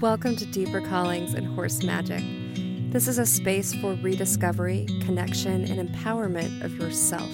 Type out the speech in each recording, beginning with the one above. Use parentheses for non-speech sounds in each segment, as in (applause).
Welcome to Deeper Callings and Horse Magic. This is a space for rediscovery, connection, and empowerment of yourself.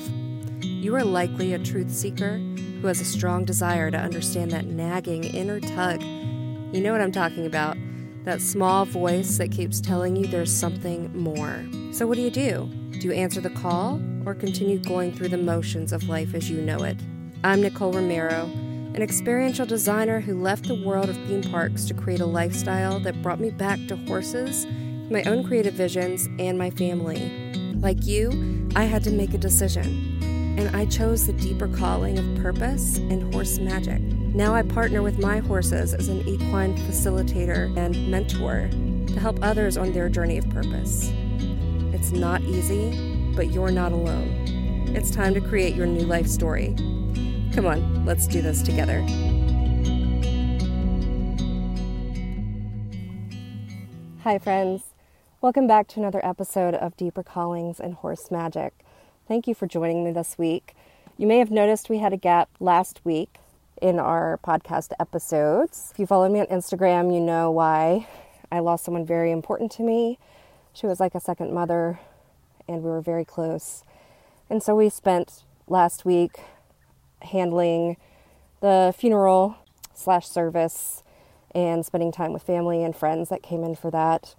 You are likely a truth seeker who has a strong desire to understand that nagging inner tug. You know what I'm talking about that small voice that keeps telling you there's something more. So, what do you do? Do you answer the call or continue going through the motions of life as you know it? I'm Nicole Romero an experiential designer who left the world of theme parks to create a lifestyle that brought me back to horses, my own creative visions, and my family. Like you, I had to make a decision, and I chose the deeper calling of purpose and horse magic. Now I partner with my horses as an equine facilitator and mentor to help others on their journey of purpose. It's not easy, but you're not alone. It's time to create your new life story Come on, let's do this together. Hi, friends. Welcome back to another episode of Deeper Callings and Horse Magic. Thank you for joining me this week. You may have noticed we had a gap last week in our podcast episodes. If you follow me on Instagram, you know why I lost someone very important to me. She was like a second mother, and we were very close. And so we spent last week handling the funeral slash service and spending time with family and friends that came in for that.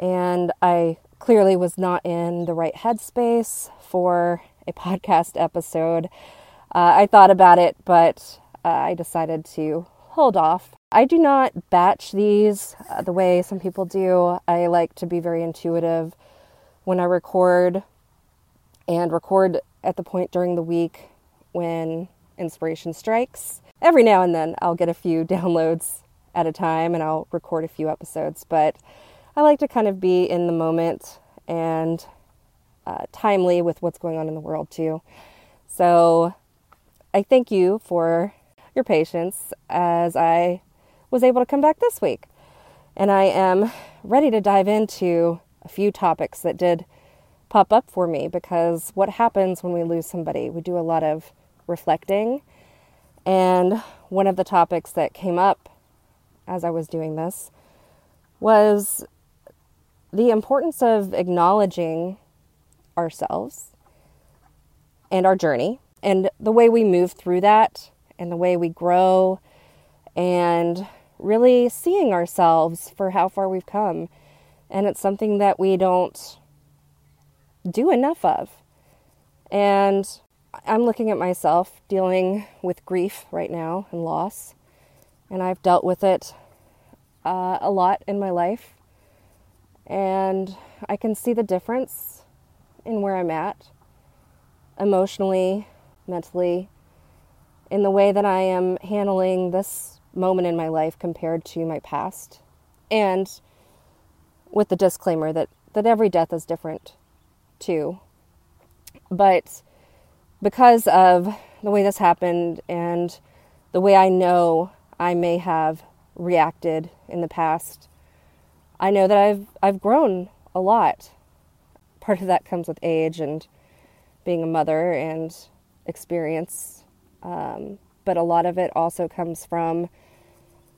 And I clearly was not in the right headspace for a (laughs) podcast episode. Uh, I thought about it, but uh, I decided to hold off. I do not batch these uh, the way some people do. I like to be very intuitive when I record and record at the point during the week when inspiration strikes. Every now and then I'll get a few (laughs) downloads at a time and I'll record a few episodes, but I like to kind of be in the moment and uh, timely with what's going on in the world too. So I thank you for your patience as I was able to come back this week. And I am ready to dive into a few topics that did pop up for me because what happens when we lose somebody? We do a lot of reflecting. And one of the topics that came up as I was doing this was the importance of acknowledging ourselves and our journey and the way we move through that and the way we grow and really seeing ourselves for how far we've come. And it's something that we don't do enough of. And I'm looking at myself dealing with grief right now and loss, and I've dealt with it uh, a lot in my life, and I can see the difference in where I'm at emotionally, mentally, in the way that I am handling this moment in my life compared to my past, and with the disclaimer that, that every death is different too. But because of the way this happened and the way I know I may have reacted in the past, I know that I've I've grown a lot. Part of that comes with age and being a mother and experience, um, but a lot of it also comes from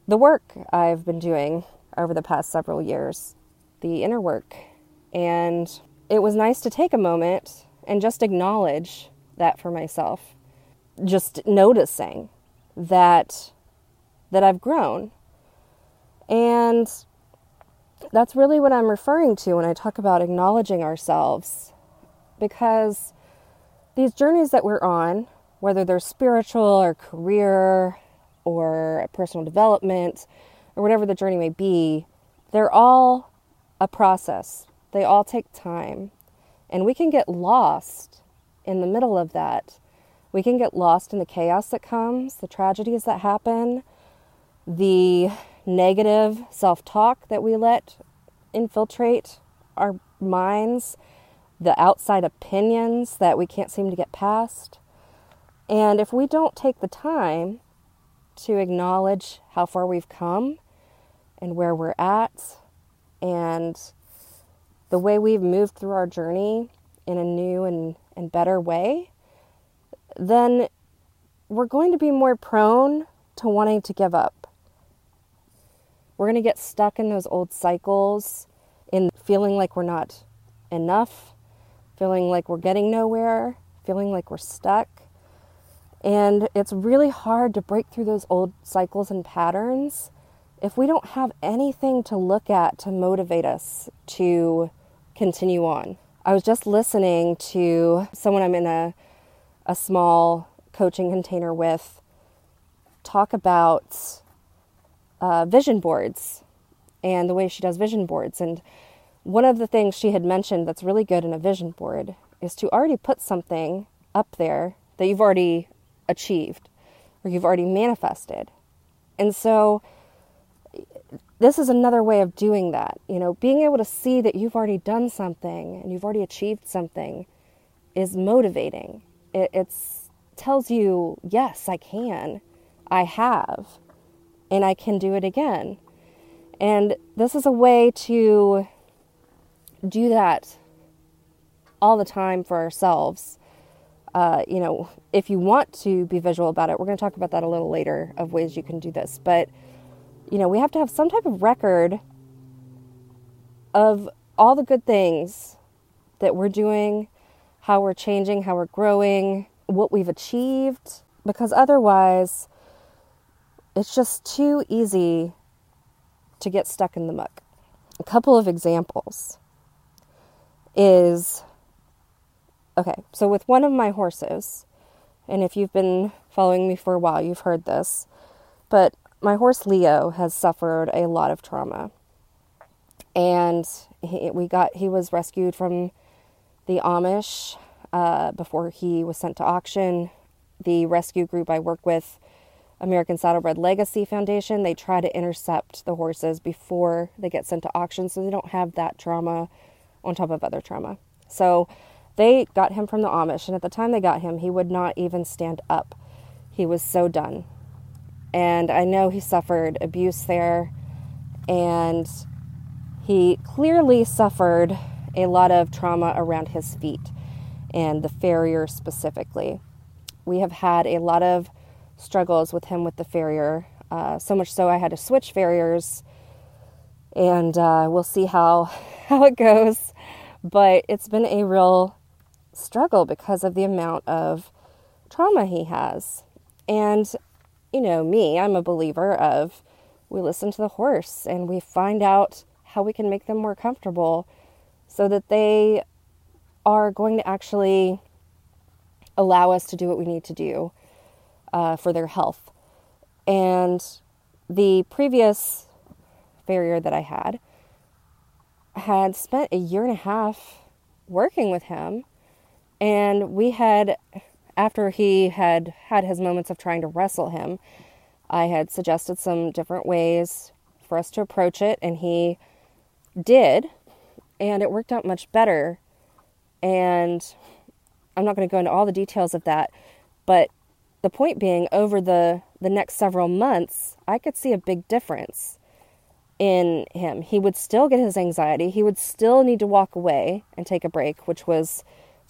the work I've been doing over the past several years, the inner work, and it was nice to take a moment and just acknowledge that for myself. Just noticing that that I've grown. And that's really what I'm referring to when I talk about acknowledging ourselves because these journeys that we're on, whether they're spiritual or career or personal development or whatever the journey may be, they're all a process. They all take time. And we can get lost in the middle of that, we can get lost in the chaos that comes, the tragedies that happen, the negative self talk that we let infiltrate our minds, the outside opinions that we can't seem to get past. And if we don't take the time to acknowledge how far we've come and where we're at and the way we've moved through our journey in a new and and better way, then we're going to be more prone to wanting to give up. we're going to get stuck in those old cycles in feeling like we're not enough, feeling like we're getting nowhere, feeling like we're stuck. And it's really hard to break through those old cycles and patterns if we don't have anything to look at to motivate us to continue on. I was just listening to someone I'm in a, a small coaching container with talk about uh, vision boards and the way she does vision boards. And one of the things she had mentioned that's really good in a vision board is to already put something up there that you've already achieved or you've already manifested. And so this is another way of doing that. You know, being able to see that you've already done something and you've already achieved something is motivating. It it's, tells you, yes, I can, I have, and I can do it again. And this is a way to do that all the time for ourselves. Uh, you know, if you want to be visual about it, we're going to talk about that a little later of ways you can do this. But you know, we have to have some type of record of all the good things that we're doing, how we're changing, how we're growing, what we've achieved, because otherwise it's just too easy to get stuck in the muck. A couple of examples is okay, so with one of my horses, and if you've been following me for a while, you've heard this, but my horse Leo has suffered a lot of trauma. And he, we got he was rescued from the Amish uh, before he was sent to auction. The rescue group I work with, American Saddlebred Legacy Foundation, they try to intercept the horses before they get sent to auction so they don't have that trauma on top of other trauma. So they got him from the Amish, and at the time they got him, he would not even stand up. He was so done and I know he suffered abuse there, and he clearly suffered a lot of trauma around his feet and the farrier specifically. We have had a lot of struggles with him with the farrier, uh, so much so I had to switch farriers, and uh, we'll see how (laughs) how it goes. But it's been a real struggle because of the amount of trauma he has. And you know, me, I'm a believer of we listen to the horse and we find out how we can make them more comfortable so that they are going to actually allow us to do what we need to do uh, for their health. And the previous farrier that I had had spent a year and a half working with him, and we had after he had had his moments of trying to wrestle him, I had suggested some different ways for us to approach it, and he did, and it worked out much better. And I'm not going to go into all the details of that, but the point being, over the, the next several months, I could see a big difference in him. He would still get his anxiety, he would still need to walk away and take a break, which was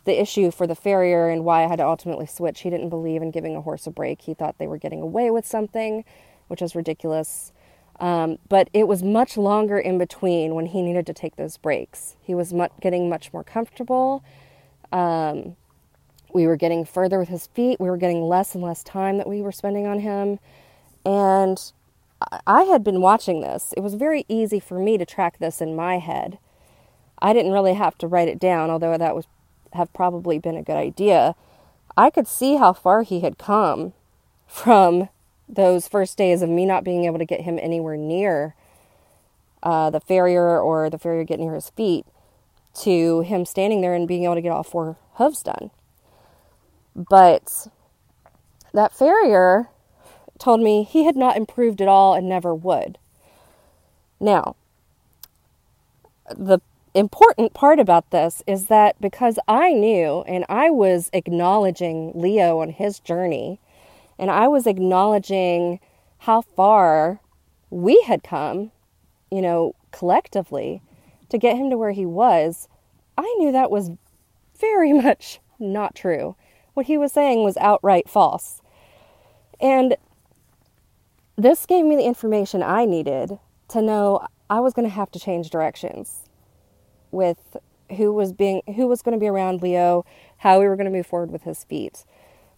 the issue for the farrier and why I had to ultimately switch. He didn't believe in giving a horse a break. He thought they were getting away with something, which was ridiculous. Um, but it was much longer in between when he needed to take those breaks. He was much, getting much more comfortable. Um, we were getting further with his feet. We were getting less and less time that we were spending on him. And I had been watching this. It was very easy for me to track this in my head. I didn't really have to write it down, although that was have probably been a good idea, I could see how far he had come from those first days of me not being able to get him anywhere near uh, the farrier or the farrier getting near his feet to him standing there and being able to get all four hooves done. But that farrier told me he had not improved at all and never would. Now, the important part about this is that because I knew and I was acknowledging Leo on his journey, and I was acknowledging how far we had come, you know, collectively to get him to where he was, I knew that was very (laughs) much not true. What he was saying was outright false. And this gave me the information I needed to know I was going to have to change directions with who was being who was going to be around Leo, how we were going to move forward with his feet.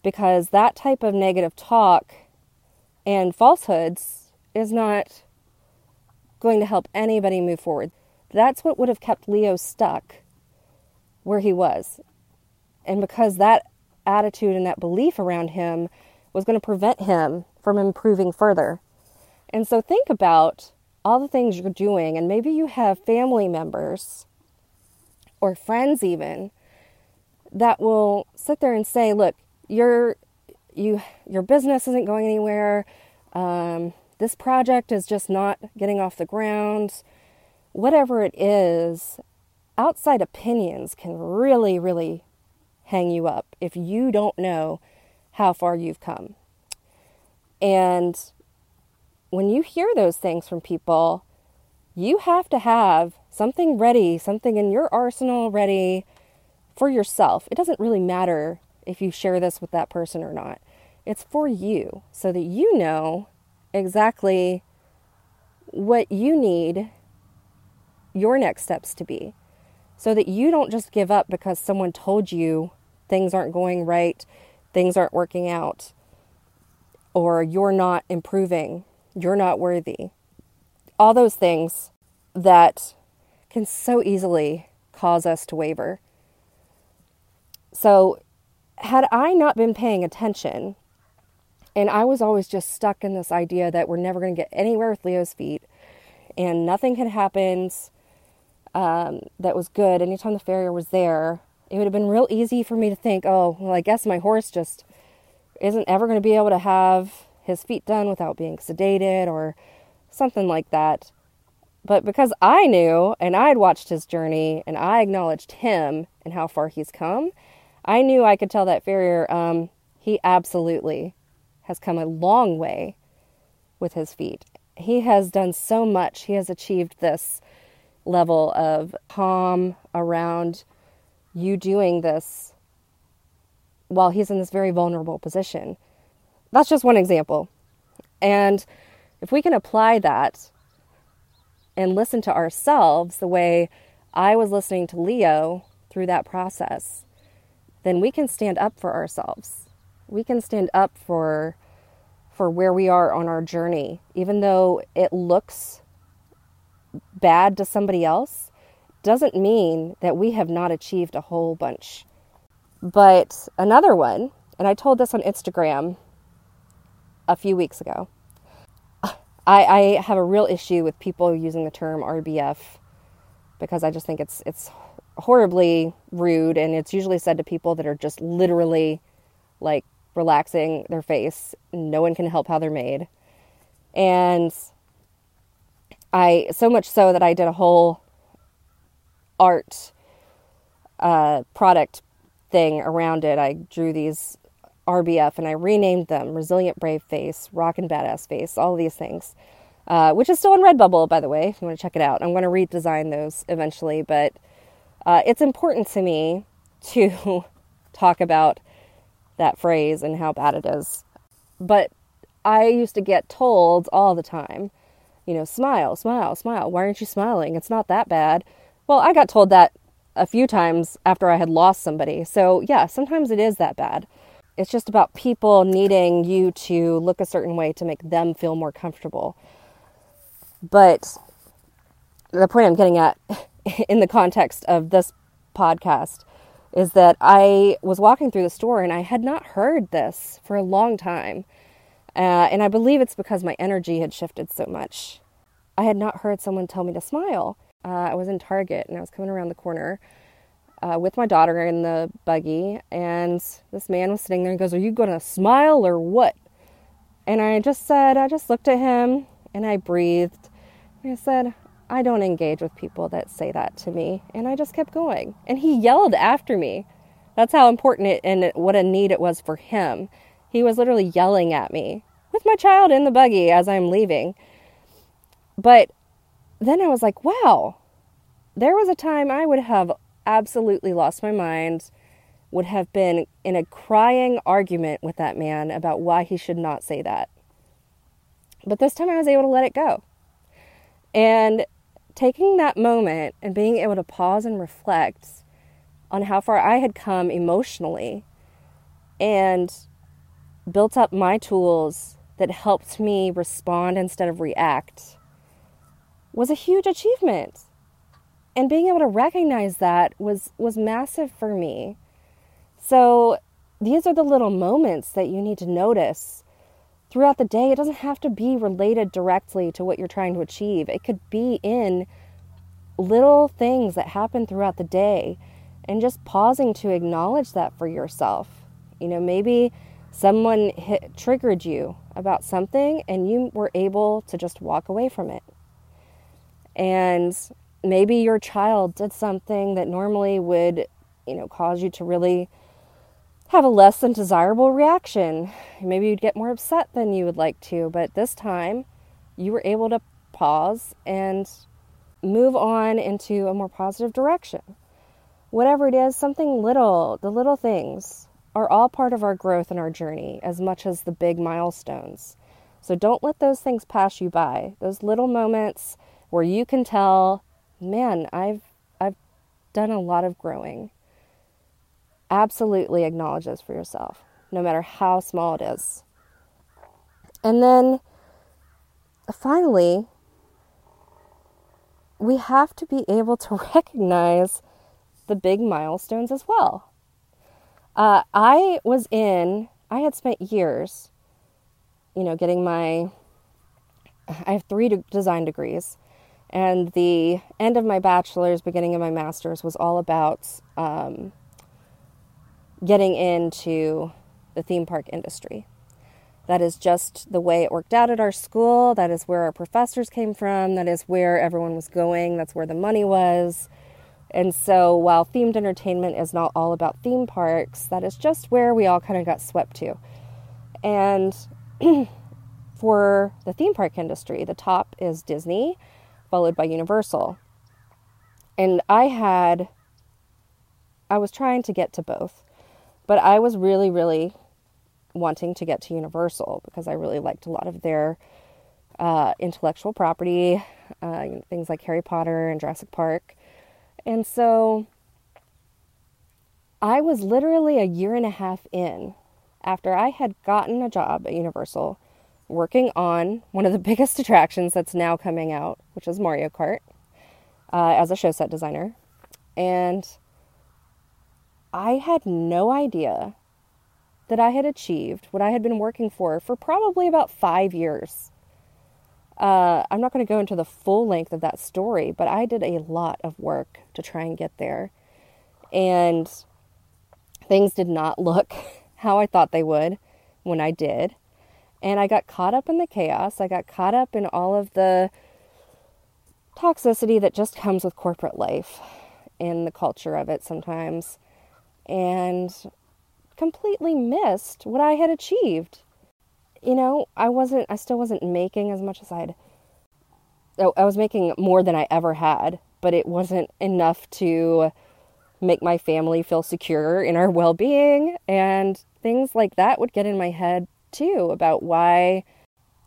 Because that type of negative talk and falsehoods is not going to help anybody move forward. That's what would have kept Leo stuck where he was. And because that attitude and that belief around him was going to prevent him from improving further. And so think about all the things you're doing, and maybe you have family members or friends even that will sit there and say, "Look, your you your business isn't going anywhere. Um, this project is just not getting off the ground. Whatever it is, outside opinions can really, really hang you up if you don't know how far you've come. And when you hear those things from people, you have to have something ready, something in your arsenal ready for yourself. It doesn't really matter if you share this with that person or not. It's for you so that you know exactly what you need your next steps to be. So that you don't just give up because someone told you things aren't going right, things aren't working out, or you're not improving, you're not worthy. All those things that can so easily cause us to waver. So, had I not been paying attention, and I was always just stuck in this idea that we're never going to get anywhere with Leo's feet, and nothing had happened um, that was good anytime the farrier was there, it would have been real easy for me to think, oh, well, I guess my horse just isn't ever going to be able to have his feet done without being sedated or something like that. But because I knew and I'd watched his journey and I acknowledged him and how far he's come, I knew I could tell that farrier um, he absolutely has come a long way with his feet. He has done so much. He has achieved this level of calm around you doing this while he's in this very vulnerable position. That's just one example. And if we can apply that and listen to ourselves the way I was listening to Leo through that process, then we can stand up for ourselves. We can stand up for for where we are on our journey, even though it looks bad to somebody else doesn't mean that we have not achieved a whole bunch. But another one, and I told this on Instagram a few weeks ago. I, I have a real issue with people using the term RBF because I just think it's it's horribly rude and it's usually said to people that are just literally like relaxing their face. No one can help how they're made. And I so much so that I did a whole art uh, product thing around it. I drew these RBF and I renamed them Resilient Brave Face, Rockin' Badass Face, all these things, uh, which is still on Redbubble, by the way, if you want to check it out. I'm going to redesign those eventually, but uh, it's important to me to (laughs) talk about that phrase and how bad it is. But I used to get told all the time, you know, smile, smile, smile. Why aren't you smiling? It's not that bad. Well, I got told that a few times after I had lost somebody. So, yeah, sometimes it is that bad. It's just about people needing you to look a certain way to make them feel more comfortable. But the point I'm getting at (laughs) in the context of this podcast is that I was walking through the store and I had not heard this for a long time. Uh, and I believe it's because my energy had shifted so much. I had not heard someone tell me to smile. Uh, I was in Target and I was coming around the corner uh, with my daughter in the buggy, and this man was sitting there and goes, Are you to smile or what? And I just said, I just looked at him and I breathed. And I said, I don't engage with people that say that to me. And I just kept going. And he yelled after me. That's how important it and what a need it was for him. He was literally yelling at me with my child in the buggy as I'm leaving. But then I was like, wow, there was a time I would have absolutely lost my mind, would have been in a crying argument with that man about why he should not say that. But this time I was able to let it go. And taking that moment and being able to pause and reflect on how far I had come emotionally and built up my tools that helped me respond instead of react was a huge achievement. And being able to recognize that was was massive for me. So these are the little moments that you need to notice throughout the day. It doesn't have to be related directly to what you're trying to achieve. It could be in little things that happen throughout the day and just pausing to acknowledge that for yourself. You know, maybe someone hit, triggered you about something and you were able to just walk away from it. And maybe your child did something that normally would, you know, cause you to really have a less than desirable reaction. Maybe you'd get more upset than you would like to, but this time you were able to pause and move on into a more positive direction. Whatever it is, something little, the little things are all part of our growth and our journey as much as the big milestones. So don't let those things pass you by. Those little moments where you can tell, man, I've I've done a lot of growing. Absolutely acknowledge this for yourself, no matter how small it is. And then finally, we have to be able to (laughs) recognize the big milestones as well. Uh, I was in, I had spent years, you know, getting my, I have three de- design degrees, and the end of my bachelor's, beginning of my master's was all about um, getting into the theme park industry. That is just the way it worked out at our school. That is where our professors came from. That is where everyone was going. That's where the money was. And so, while themed entertainment is not all about theme parks, that is just where we all kind of got swept to. And (clears throat) for the theme park industry, the top is Disney, followed by Universal. And I had, I was trying to get to both, but I was really, really wanting to get to Universal because I really liked a lot of their uh, intellectual property, uh, things like Harry Potter and Jurassic Park. And so I was literally a year and a half in after I had gotten a job at Universal working on one of the (laughs) biggest attractions that's now coming out, which is Mario Kart, uh, as a show set designer. And I had no idea that I had achieved what I had been working for for probably about five years. Uh, I'm not going to go into the full length of that story, but I did a lot of work to try and get there. And things did not (laughs) look how I thought they would when I did. And I got caught up in the chaos. I got caught up in all of the toxicity that just comes with corporate life and the culture of it sometimes. And completely missed what I had achieved. You know, I wasn't, I still wasn't making as much as I'd, oh, I was making more than I ever had, but it wasn't enough to make my family feel secure in our well being. And things like that would get in my head too about why,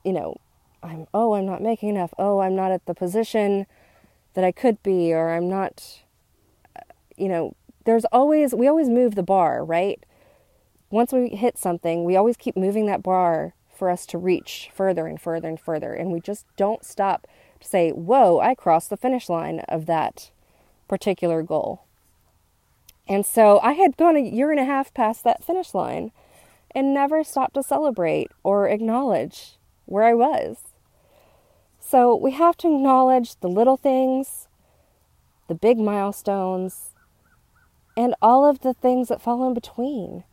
you know, I'm, oh, I'm not making enough. Oh, I'm not at the position that I could be, or I'm not, uh, you know, there's always, we always move the bar, right? once we hit something, we always keep moving that bar for us to reach further and further and further. And we just don't stop to say, whoa, I crossed the finish line of that particular goal. And so I had gone a year and a half past that finish line and never stopped to celebrate or acknowledge where I was. So we have to acknowledge the little things, the big milestones, and all of the things that fall in between.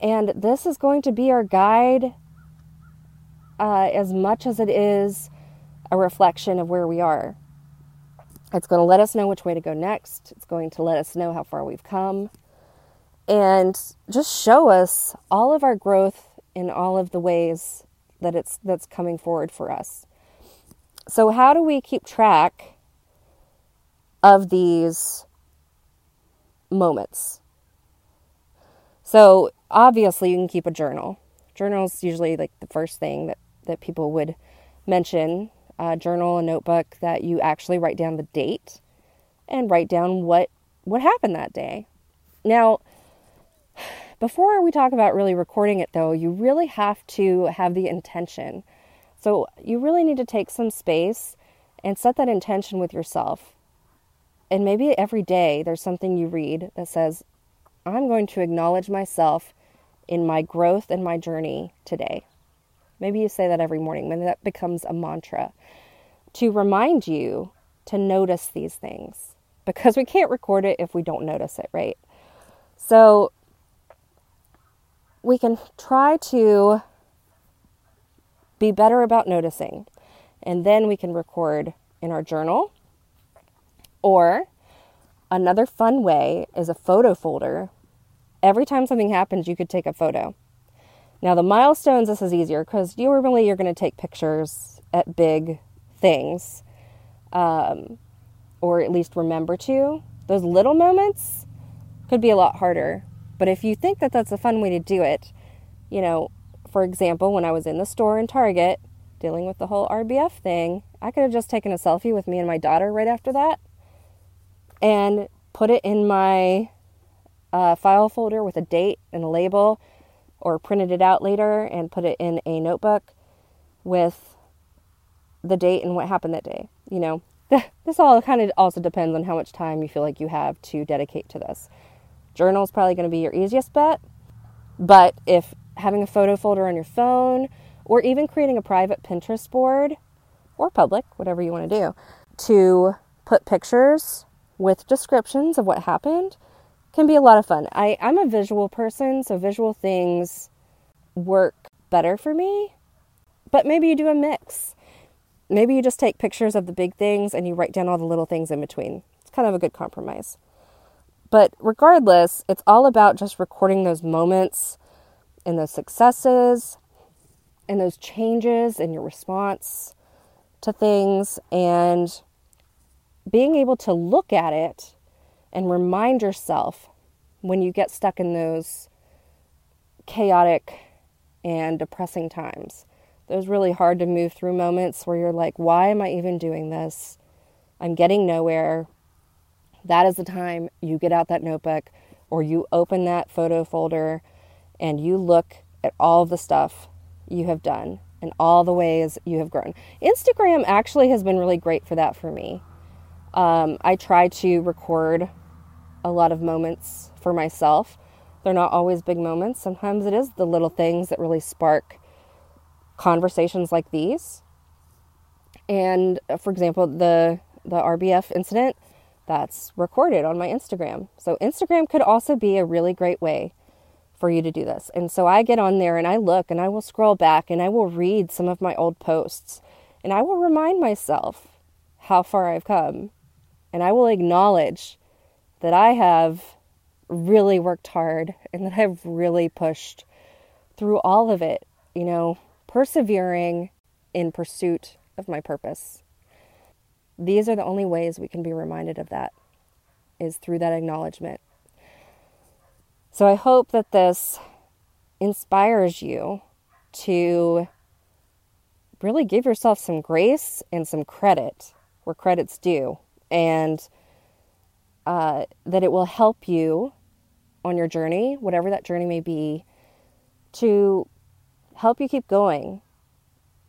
And this is going to be our guide uh, as much as it is a reflection of where we are. It's going to let us know which way to go next. It's going to let us know how far we've come. And just show us all of our growth in all of the ways that it's that's coming forward for us. So how do we keep track of these moments? So obviously you can keep a journal. Journal is usually like the first thing that, that people would mention a journal, a notebook that you actually write down the date and write down what what happened that day. Now, before we talk about really recording it though, you really have to have the intention. So, you really need to take some space and set that intention with yourself. And maybe every day there's something you read that says, I'm going to acknowledge myself in my growth and my journey today. Maybe you say that every morning. Maybe that becomes a mantra to remind you to notice these things because we can't record it if we don't notice it, right? So we can try to be better about noticing, and then we can record in our journal. Or another fun way is a photo folder. Every time something happens, you could take a photo. Now, the milestones, this is easier because normally you're going to take pictures at big things, um, or at least remember to. Those little moments could be a lot harder. But if you think that that's a fun way to do it, you know, for example, when I was in the store in Target dealing with the whole RBF thing, I could have just taken a selfie with me and my daughter right after that and put it in my uh, file folder with a date and a label or printed it out later and put it in a notebook with the date and what happened that day. You know, (laughs) this all kind of also depends on how much time you feel like you have to dedicate to this. Journal is probably going to be your easiest bet, but if having a photo folder on your phone or even creating a private Pinterest board or public, whatever you want to do, to put pictures with descriptions of what happened can be a lot of fun. I, I'm a visual person, so visual things work better for me. But maybe you do a mix. Maybe you just take pictures of the big things and you write down all the little things in between. It's kind of a good compromise. But regardless, it's all about just recording those moments and those successes and those changes in your response to things and being able to look at it and remind yourself when you get stuck in those chaotic and depressing times. Those really hard to move through moments where you're like, why am I even doing this? I'm getting nowhere. That is the time you get out that notebook or you open that photo folder and you look at all the stuff you have done and all the ways you have grown. Instagram actually has been really great for that for me. Um, I try to record a lot of moments for myself. They're not always big moments. Sometimes it is the little things that really spark conversations like these. And uh, for example, the the RBF incident that's recorded on my Instagram. So Instagram could also be a really great way for you to do this. And so I get on there and I look and I will scroll back and I will read some of my old posts and I will remind myself how far I've come. And I will acknowledge that I have really worked hard and that I've really pushed through all of it, you know, persevering in pursuit of my purpose. These are the only ways we can be reminded of that is through that acknowledgement. So I hope that this inspires you to really give yourself some grace and some credit where credit's due and uh, that it will help you on your journey, whatever that journey may be, to help you keep going,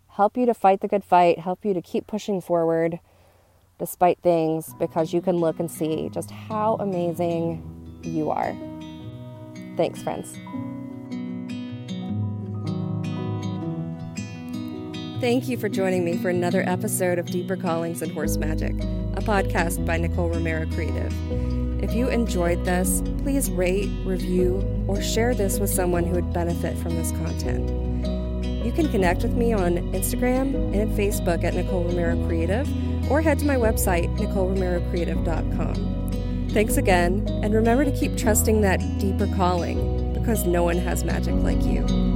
help you to fight the good fight, help you to keep pushing forward despite things because you can look and see just how amazing you are. Thanks, friends. Thank you for joining me for another episode of Deeper Callings and Horse Magic, a podcast by Nicole Romero Creative. If you enjoyed this, please rate, review, or share this with someone who would benefit from this content. You can connect with me on Instagram and Facebook at Nicole Romero Creative, or head to my website, NicoleRomeroCreative.com. Thanks again, and remember to keep trusting that deeper calling because no one has magic like you.